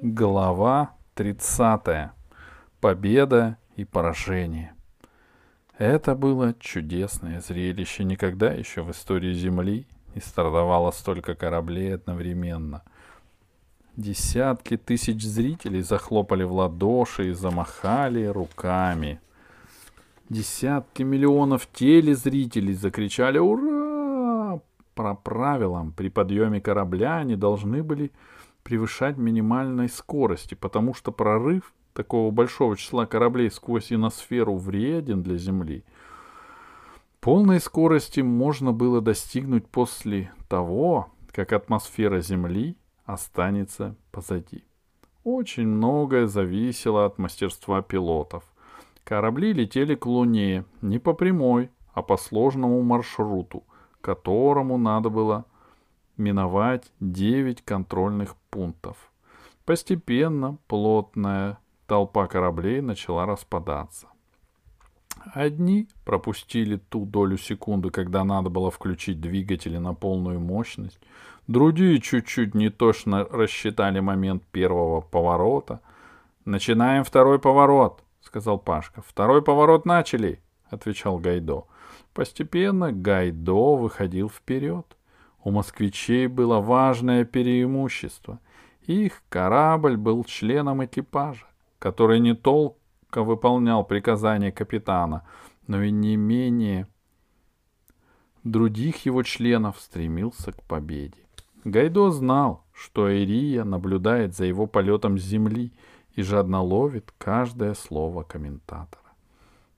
Глава 30. Победа и поражение. Это было чудесное зрелище. Никогда еще в истории Земли не стартовало столько кораблей одновременно. Десятки тысяч зрителей захлопали в ладоши и замахали руками. Десятки миллионов телезрителей закричали «Ура!». По правилам, при подъеме корабля они должны были превышать минимальной скорости, потому что прорыв такого большого числа кораблей сквозь иносферу вреден для Земли. Полной скорости можно было достигнуть после того, как атмосфера Земли останется позади. Очень многое зависело от мастерства пилотов. Корабли летели к Луне не по прямой, а по сложному маршруту, которому надо было миновать 9 контрольных пунктов. Постепенно плотная толпа кораблей начала распадаться. Одни пропустили ту долю секунды, когда надо было включить двигатели на полную мощность, другие чуть-чуть не точно рассчитали момент первого поворота. «Начинаем второй поворот», — сказал Пашка. «Второй поворот начали», — отвечал Гайдо. Постепенно Гайдо выходил вперед. У москвичей было важное преимущество. Их корабль был членом экипажа, который не только выполнял приказания капитана, но и не менее других его членов стремился к победе. Гайдо знал, что Ирия наблюдает за его полетом с земли и жадно ловит каждое слово комментатора.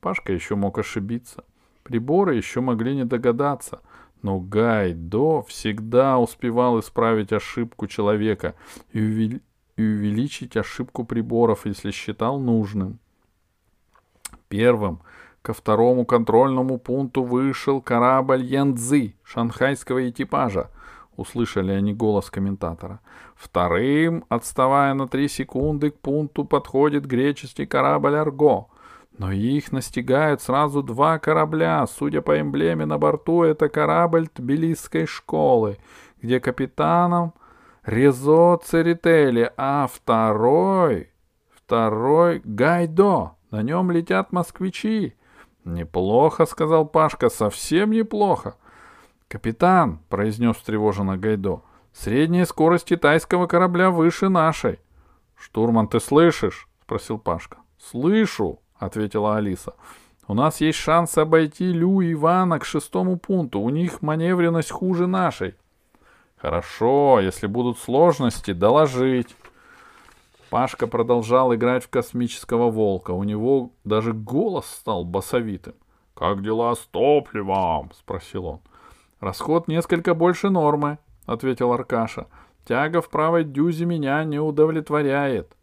Пашка еще мог ошибиться. Приборы еще могли не догадаться — но Гайдо всегда успевал исправить ошибку человека и, увели... и увеличить ошибку приборов, если считал нужным. Первым ко второму контрольному пункту вышел корабль Янцзы шанхайского экипажа. Услышали они голос комментатора. Вторым, отставая на три секунды, к пункту подходит греческий корабль Арго. Но их настигают сразу два корабля. Судя по эмблеме на борту, это корабль Тбилисской школы, где капитаном Резо Церетели, а второй... Второй Гайдо. На нем летят москвичи. Неплохо, сказал Пашка, совсем неплохо. Капитан, произнес встревоженно Гайдо, средняя скорость китайского корабля выше нашей. Штурман, ты слышишь? спросил Пашка. Слышу, — ответила Алиса. «У нас есть шанс обойти Лю и Ивана к шестому пункту. У них маневренность хуже нашей». «Хорошо, если будут сложности, доложить». Пашка продолжал играть в космического волка. У него даже голос стал басовитым. «Как дела с топливом?» — спросил он. «Расход несколько больше нормы», — ответил Аркаша. «Тяга в правой дюзе меня не удовлетворяет».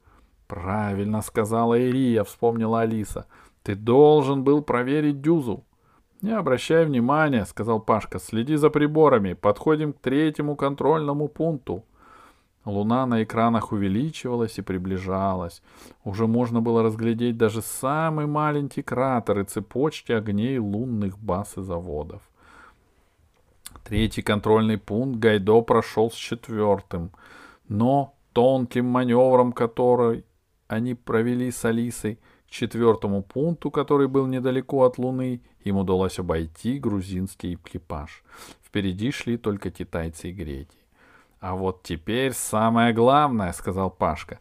«Правильно сказала Ирия», — вспомнила Алиса. «Ты должен был проверить дюзу». «Не обращай внимания», — сказал Пашка. «Следи за приборами. Подходим к третьему контрольному пункту». Луна на экранах увеличивалась и приближалась. Уже можно было разглядеть даже самый маленький кратер и цепочки огней лунных баз и заводов. Третий контрольный пункт Гайдо прошел с четвертым, но тонким маневром, который они провели с Алисой к четвертому пункту, который был недалеко от Луны, им удалось обойти грузинский экипаж. Впереди шли только китайцы и греки. «А вот теперь самое главное», — сказал Пашка.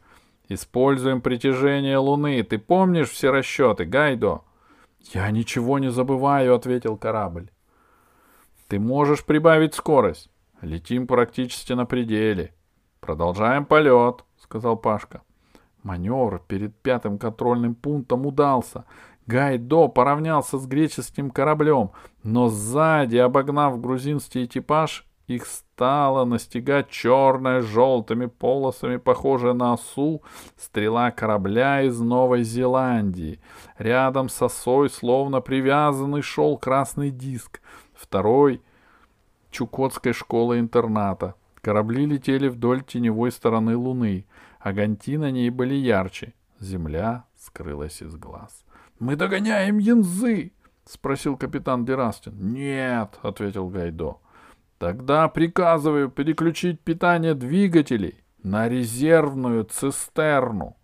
«Используем притяжение Луны. Ты помнишь все расчеты, Гайдо?» «Я ничего не забываю», — ответил корабль. «Ты можешь прибавить скорость. Летим практически на пределе. Продолжаем полет», — сказал Пашка. Маневр перед пятым контрольным пунктом удался. Гайдо поравнялся с греческим кораблем, но сзади, обогнав грузинский экипаж, их стала настигать черная желтыми полосами, похожая на осу, стрела корабля из Новой Зеландии. Рядом с осой, словно привязанный, шел красный диск. Второй — Чукотской школы-интерната. Корабли летели вдоль теневой стороны Луны. Огоньки на ней были ярче. Земля скрылась из глаз. «Мы догоняем янзы!» — спросил капитан Дерастин. «Нет», — ответил Гайдо. «Тогда приказываю переключить питание двигателей», На резервную цистерну.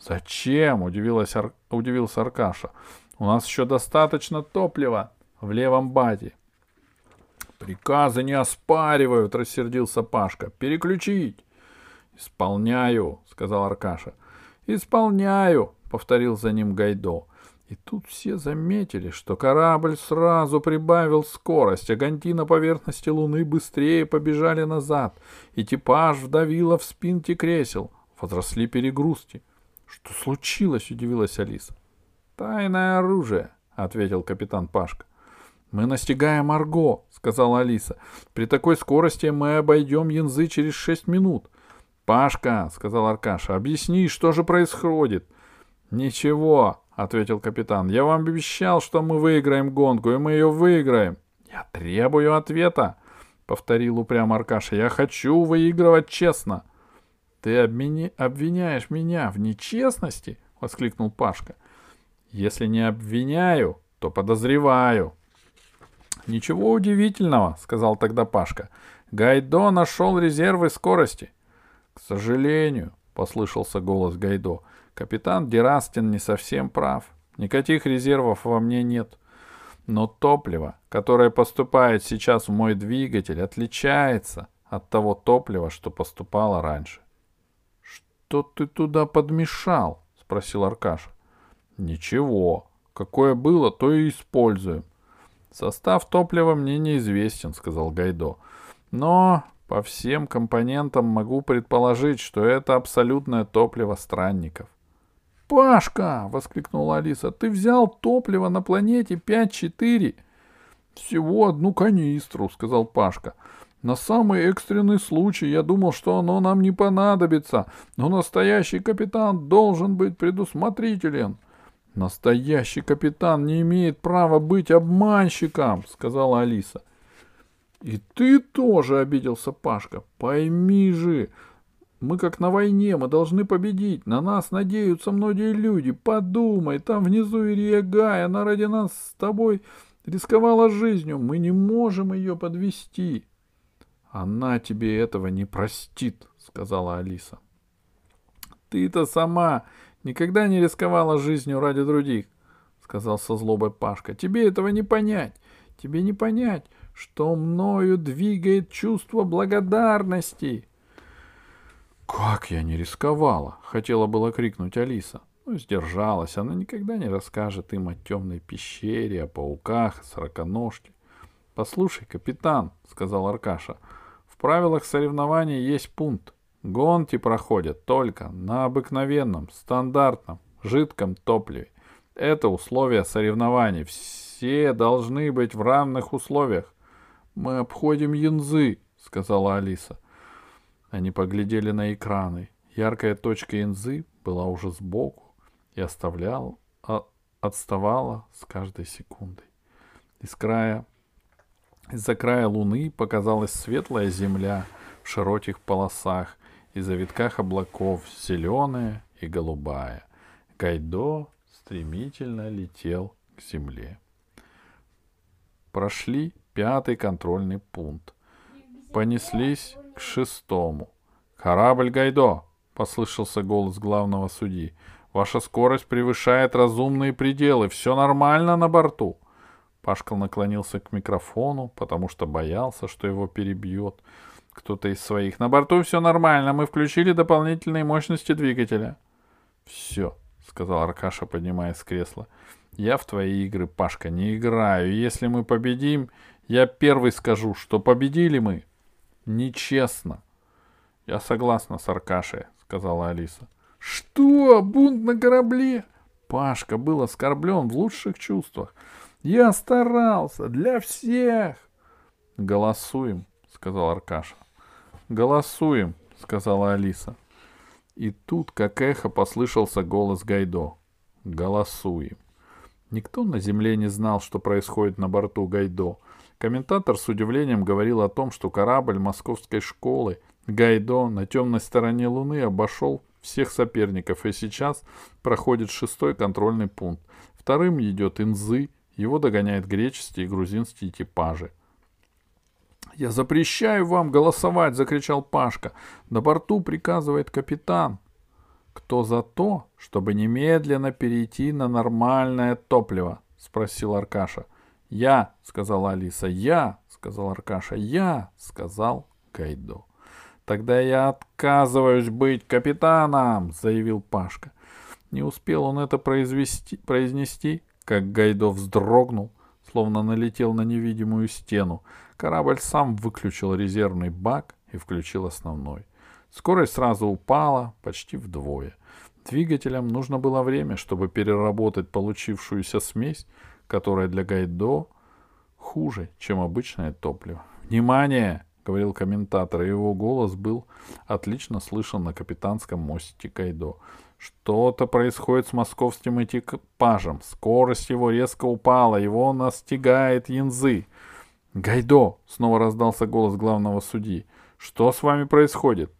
Зачем? Удивилась Ар... удивился Аркаша. У нас еще достаточно топлива в левом баде. Приказы не оспаривают, рассердился Пашка. Переключить. Исполняю, сказал Аркаша. Исполняю, повторил за ним Гайдо. И тут все заметили, что корабль сразу прибавил скорость, а гонти на поверхности Луны быстрее побежали назад, и типаж вдавило в спинки кресел. Возросли перегрузки. — Что случилось? — удивилась Алиса. — Тайное оружие, — ответил капитан Пашка. — Мы настигаем Арго, — сказала Алиса. — При такой скорости мы обойдем Янзы через шесть минут. — Пашка, — сказал Аркаша, — объясни, что же происходит. — Ничего, ответил капитан. Я вам обещал, что мы выиграем гонку, и мы ее выиграем. Я требую ответа, повторил упрям Аркаша. Я хочу выигрывать честно. Ты обмени... обвиняешь меня в нечестности? воскликнул Пашка. Если не обвиняю, то подозреваю. Ничего удивительного, сказал тогда Пашка. Гайдо нашел резервы скорости. К сожалению, послышался голос Гайдо. Капитан Дерастин не совсем прав. Никаких резервов во мне нет. Но топливо, которое поступает сейчас в мой двигатель, отличается от того топлива, что поступало раньше. — Что ты туда подмешал? — спросил Аркаша. — Ничего. Какое было, то и используем. — Состав топлива мне неизвестен, — сказал Гайдо. — Но по всем компонентам могу предположить, что это абсолютное топливо странников. «Пашка!» — воскликнула Алиса. «Ты взял топливо на планете 5-4?» «Всего одну канистру», — сказал Пашка. «На самый экстренный случай я думал, что оно нам не понадобится, но настоящий капитан должен быть предусмотрителен». «Настоящий капитан не имеет права быть обманщиком», — сказала Алиса. «И ты тоже обиделся, Пашка. Пойми же, мы как на войне, мы должны победить. На нас надеются многие люди. Подумай, там внизу Ирия Гай, она ради нас с тобой рисковала жизнью. Мы не можем ее подвести. Она тебе этого не простит, сказала Алиса. Ты-то сама никогда не рисковала жизнью ради других, сказал со злобой Пашка. Тебе этого не понять. Тебе не понять, что мною двигает чувство благодарности. «Как я не рисковала!» — хотела было крикнуть Алиса. Но сдержалась. Она никогда не расскажет им о темной пещере, о пауках, сороконожке. «Послушай, капитан», — сказал Аркаша, — «в правилах соревнований есть пункт. Гонки проходят только на обыкновенном, стандартном, жидком топливе. Это условия соревнований. Все должны быть в равных условиях. Мы обходим янзы, сказала Алиса. Они поглядели на экраны. Яркая точка Инзы была уже сбоку и оставляла, а, отставала с каждой секундой. Из края, из-за края луны показалась светлая земля в широких полосах и завитках облаков, зеленая и голубая. Гайдо стремительно летел к земле. Прошли пятый контрольный пункт. Понеслись к шестому. «Корабль Гайдо!» — послышался голос главного судьи. «Ваша скорость превышает разумные пределы. Все нормально на борту!» Пашка наклонился к микрофону, потому что боялся, что его перебьет кто-то из своих. «На борту все нормально. Мы включили дополнительные мощности двигателя». «Все», — сказал Аркаша, поднимаясь с кресла. «Я в твои игры, Пашка, не играю. Если мы победим, я первый скажу, что победили мы. Нечестно. Я согласна с Аркашей, сказала Алиса. Что? Бунт на корабле? Пашка был оскорблен в лучших чувствах. Я старался для всех. Голосуем, сказал Аркаша. Голосуем, сказала Алиса. И тут, как эхо, послышался голос Гайдо. Голосуем. Никто на земле не знал, что происходит на борту Гайдо. Комментатор с удивлением говорил о том, что корабль московской школы Гайдо на темной стороне Луны обошел всех соперников и сейчас проходит шестой контрольный пункт. Вторым идет Инзы, его догоняют греческие и грузинские экипажи. «Я запрещаю вам голосовать!» — закричал Пашка. «На борту приказывает капитан». «Кто за то, чтобы немедленно перейти на нормальное топливо?» — спросил Аркаша. «Я», — сказала Алиса. «Я», — сказал Аркаша. «Я», — сказал Гайдо. «Тогда я отказываюсь быть капитаном», — заявил Пашка. Не успел он это произвести, произнести, как Гайдо вздрогнул, словно налетел на невидимую стену. Корабль сам выключил резервный бак и включил основной. Скорость сразу упала почти вдвое. Двигателям нужно было время, чтобы переработать получившуюся смесь, которая для Гайдо хуже, чем обычное топливо. «Внимание!» — говорил комментатор, и его голос был отлично слышен на капитанском мостике Гайдо. «Что-то происходит с московским экипажем. Скорость его резко упала, его настигает янзы». «Гайдо!» — снова раздался голос главного судьи. «Что с вами происходит?»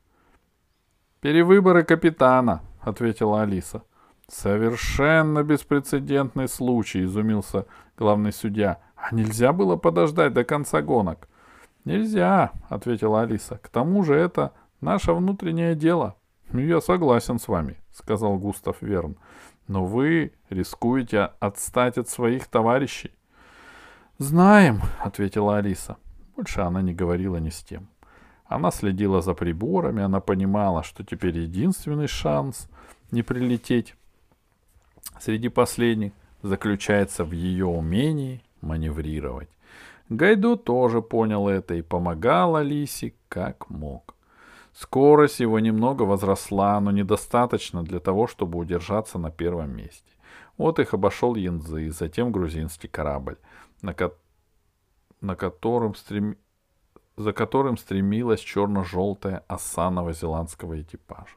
«Перевыборы капитана», — ответила Алиса. «Совершенно беспрецедентный случай», — изумился главный судья. «А нельзя было подождать до конца гонок?» «Нельзя», — ответила Алиса. «К тому же это наше внутреннее дело». «Я согласен с вами», — сказал Густав Верн. «Но вы рискуете отстать от своих товарищей». «Знаем», — ответила Алиса. Больше она не говорила ни с тем. Она следила за приборами, она понимала, что теперь единственный шанс не прилететь среди последних заключается в ее умении маневрировать. Гайду тоже понял это и помогал Алисе как мог. Скорость его немного возросла, но недостаточно для того, чтобы удержаться на первом месте. Вот их обошел Янзы, затем грузинский корабль, на, ко- на котором стрем за которым стремилась черно-желтая оса новозеландского экипажа.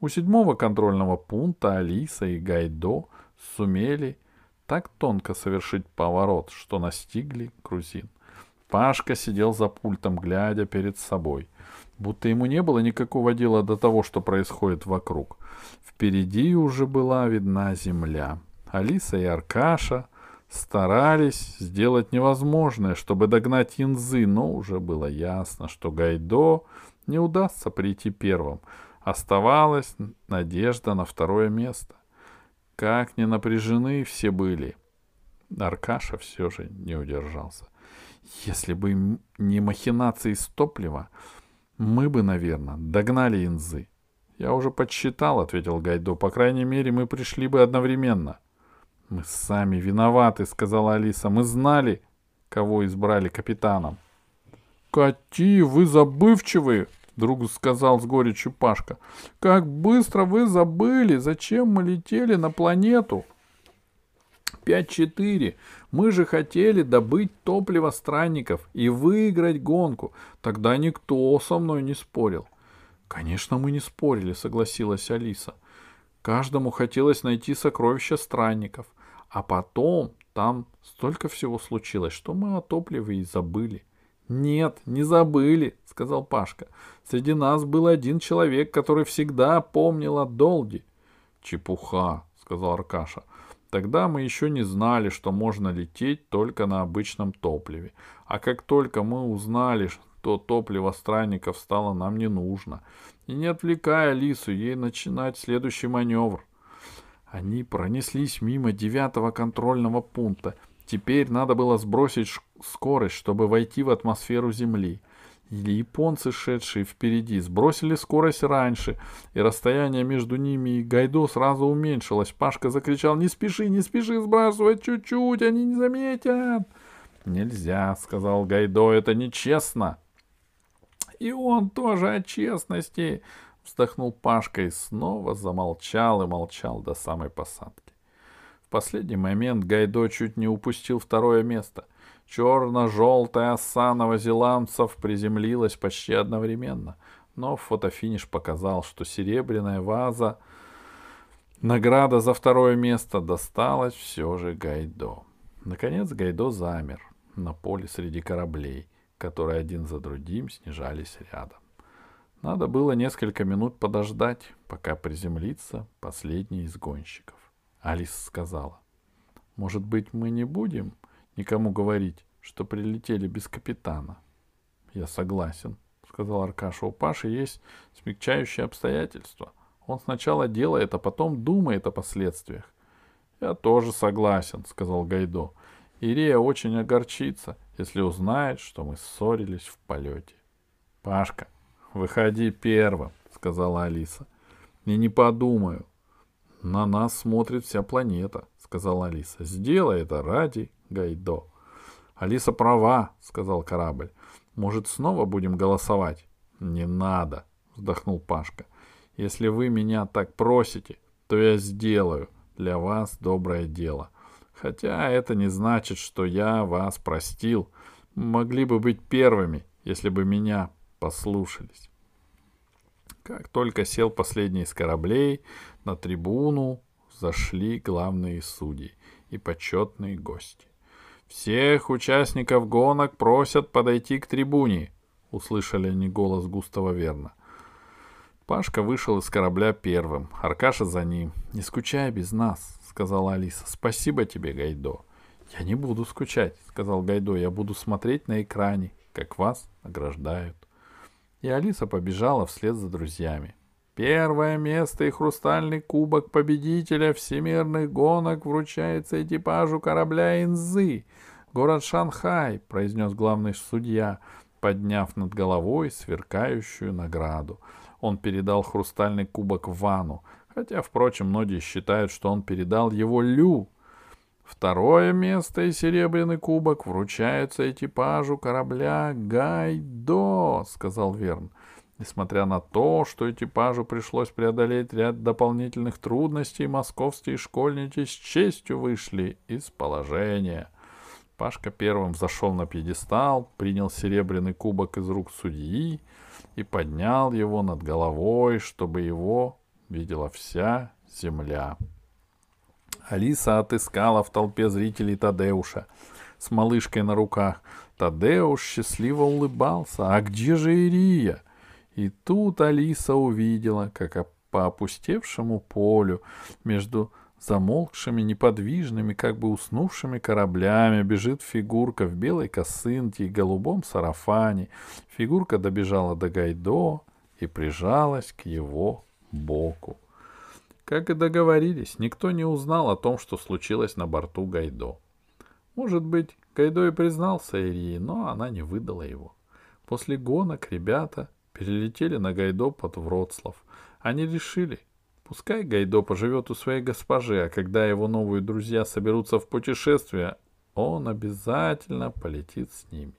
У седьмого контрольного пункта Алиса и Гайдо сумели так тонко совершить поворот, что настигли грузин. Пашка сидел за пультом, глядя перед собой, будто ему не было никакого дела до того, что происходит вокруг. Впереди уже была видна земля. Алиса и Аркаша — старались сделать невозможное, чтобы догнать Янзы, но уже было ясно, что Гайдо не удастся прийти первым. Оставалась надежда на второе место. Как не напряжены все были. Аркаша все же не удержался. Если бы не махинации с топлива, мы бы, наверное, догнали Инзы. Я уже подсчитал, ответил Гайдо. По крайней мере, мы пришли бы одновременно. «Мы сами виноваты», — сказала Алиса. «Мы знали, кого избрали капитаном». «Кати, вы забывчивые», — вдруг сказал с горечью Пашка. «Как быстро вы забыли, зачем мы летели на планету?» «Пять-четыре. Мы же хотели добыть топливо странников и выиграть гонку. Тогда никто со мной не спорил». «Конечно, мы не спорили», — согласилась Алиса. «Каждому хотелось найти сокровища странников. А потом там столько всего случилось, что мы о топливе и забыли. Нет, не забыли, сказал Пашка. Среди нас был один человек, который всегда помнил о Долди. Чепуха, сказал Аркаша. Тогда мы еще не знали, что можно лететь только на обычном топливе. А как только мы узнали, что топливо странников стало нам не нужно, и не отвлекая Лису, ей начинать следующий маневр. Они пронеслись мимо девятого контрольного пункта. Теперь надо было сбросить скорость, чтобы войти в атмосферу Земли. Или японцы, шедшие впереди, сбросили скорость раньше, и расстояние между ними и Гайдо сразу уменьшилось. Пашка закричал «Не спеши, не спеши сбрасывать чуть-чуть, они не заметят!» «Нельзя», — сказал Гайдо, — «это нечестно». «И он тоже о честности», Вздохнул Пашка и снова замолчал и молчал до самой посадки. В последний момент Гайдо чуть не упустил второе место. Черно-желтая оса новозеландцев приземлилась почти одновременно, но фотофиниш показал, что серебряная ваза, награда за второе место, досталась все же Гайдо. Наконец Гайдо замер на поле среди кораблей, которые один за другим снижались рядом. Надо было несколько минут подождать, пока приземлится последний из гонщиков. Алис сказала, «Может быть, мы не будем никому говорить, что прилетели без капитана?» Я согласен, сказал Аркаша. У Паши есть смягчающие обстоятельства. Он сначала делает, а потом думает о последствиях. Я тоже согласен, сказал Гайдо. Ирия очень огорчится, если узнает, что мы ссорились в полете. Пашка, выходи первым, сказала Алиса. Я не подумаю. На нас смотрит вся планета, сказала Алиса. Сделай это ради Гайдо. Алиса права, сказал корабль. Может, снова будем голосовать? Не надо, вздохнул Пашка. Если вы меня так просите, то я сделаю для вас доброе дело. Хотя это не значит, что я вас простил. Могли бы быть первыми, если бы меня послушались. Как только сел последний из кораблей, на трибуну зашли главные судьи и почетные гости. «Всех участников гонок просят подойти к трибуне», — услышали они голос Густава Верна. Пашка вышел из корабля первым, Аркаша за ним. «Не скучай без нас», — сказала Алиса. «Спасибо тебе, Гайдо». «Я не буду скучать», — сказал Гайдо. «Я буду смотреть на экране, как вас награждают». И Алиса побежала вслед за друзьями. Первое место и хрустальный кубок победителя всемирных гонок вручается экипажу корабля Инзы. Город Шанхай, произнес главный судья, подняв над головой сверкающую награду. Он передал хрустальный кубок Вану, хотя, впрочем, многие считают, что он передал его Лю. Второе место и серебряный кубок вручаются экипажу корабля Гайдо, сказал Верн. Несмотря на то, что экипажу пришлось преодолеть ряд дополнительных трудностей, московские школьники с честью вышли из положения. Пашка первым зашел на пьедестал, принял серебряный кубок из рук судьи и поднял его над головой, чтобы его видела вся земля. Алиса отыскала в толпе зрителей Тадеуша с малышкой на руках. Тадеуш счастливо улыбался. «А где же Ирия?» И тут Алиса увидела, как по опустевшему полю между замолкшими, неподвижными, как бы уснувшими кораблями бежит фигурка в белой косынке и голубом сарафане. Фигурка добежала до Гайдо и прижалась к его боку. Как и договорились, никто не узнал о том, что случилось на борту Гайдо. Может быть, Гайдо и признался Ирии, но она не выдала его. После гонок ребята перелетели на Гайдо под Вроцлав. Они решили, пускай Гайдо поживет у своей госпожи, а когда его новые друзья соберутся в путешествие, он обязательно полетит с ними.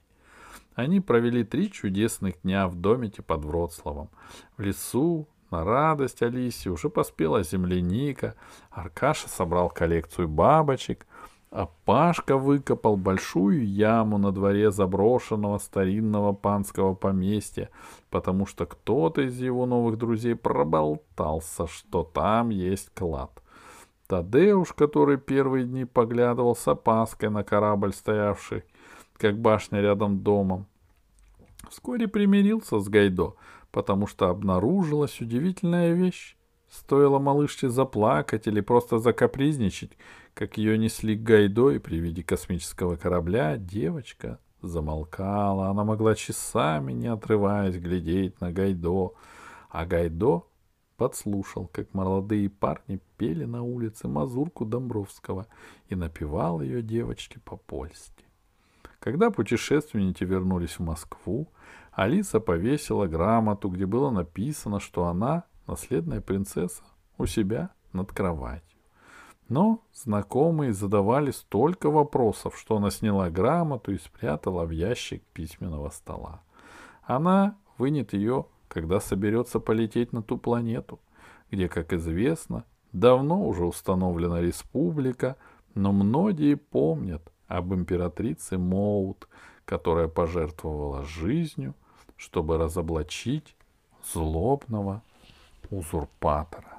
Они провели три чудесных дня в домике под Вроцлавом. В лесу, на радость Алисе, уже поспела земляника, Аркаша собрал коллекцию бабочек, а Пашка выкопал большую яму на дворе заброшенного старинного панского поместья, потому что кто-то из его новых друзей проболтался, что там есть клад. Тадеуш, который первые дни поглядывал с опаской на корабль, стоявший, как башня рядом домом, вскоре примирился с Гайдо, потому что обнаружилась удивительная вещь. Стоило малышке заплакать или просто закапризничать, как ее несли к Гайдо, и при виде космического корабля девочка замолкала. Она могла часами, не отрываясь, глядеть на Гайдо. А Гайдо подслушал, как молодые парни пели на улице мазурку Домбровского и напевал ее девочке по-польски. Когда путешественники вернулись в Москву, Алиса повесила грамоту, где было написано, что она наследная принцесса у себя над кроватью. Но знакомые задавали столько вопросов, что она сняла грамоту и спрятала в ящик письменного стола. Она вынет ее, когда соберется полететь на ту планету, где, как известно, давно уже установлена республика, но многие помнят об императрице Моут, которая пожертвовала жизнью, чтобы разоблачить злобного узурпатора.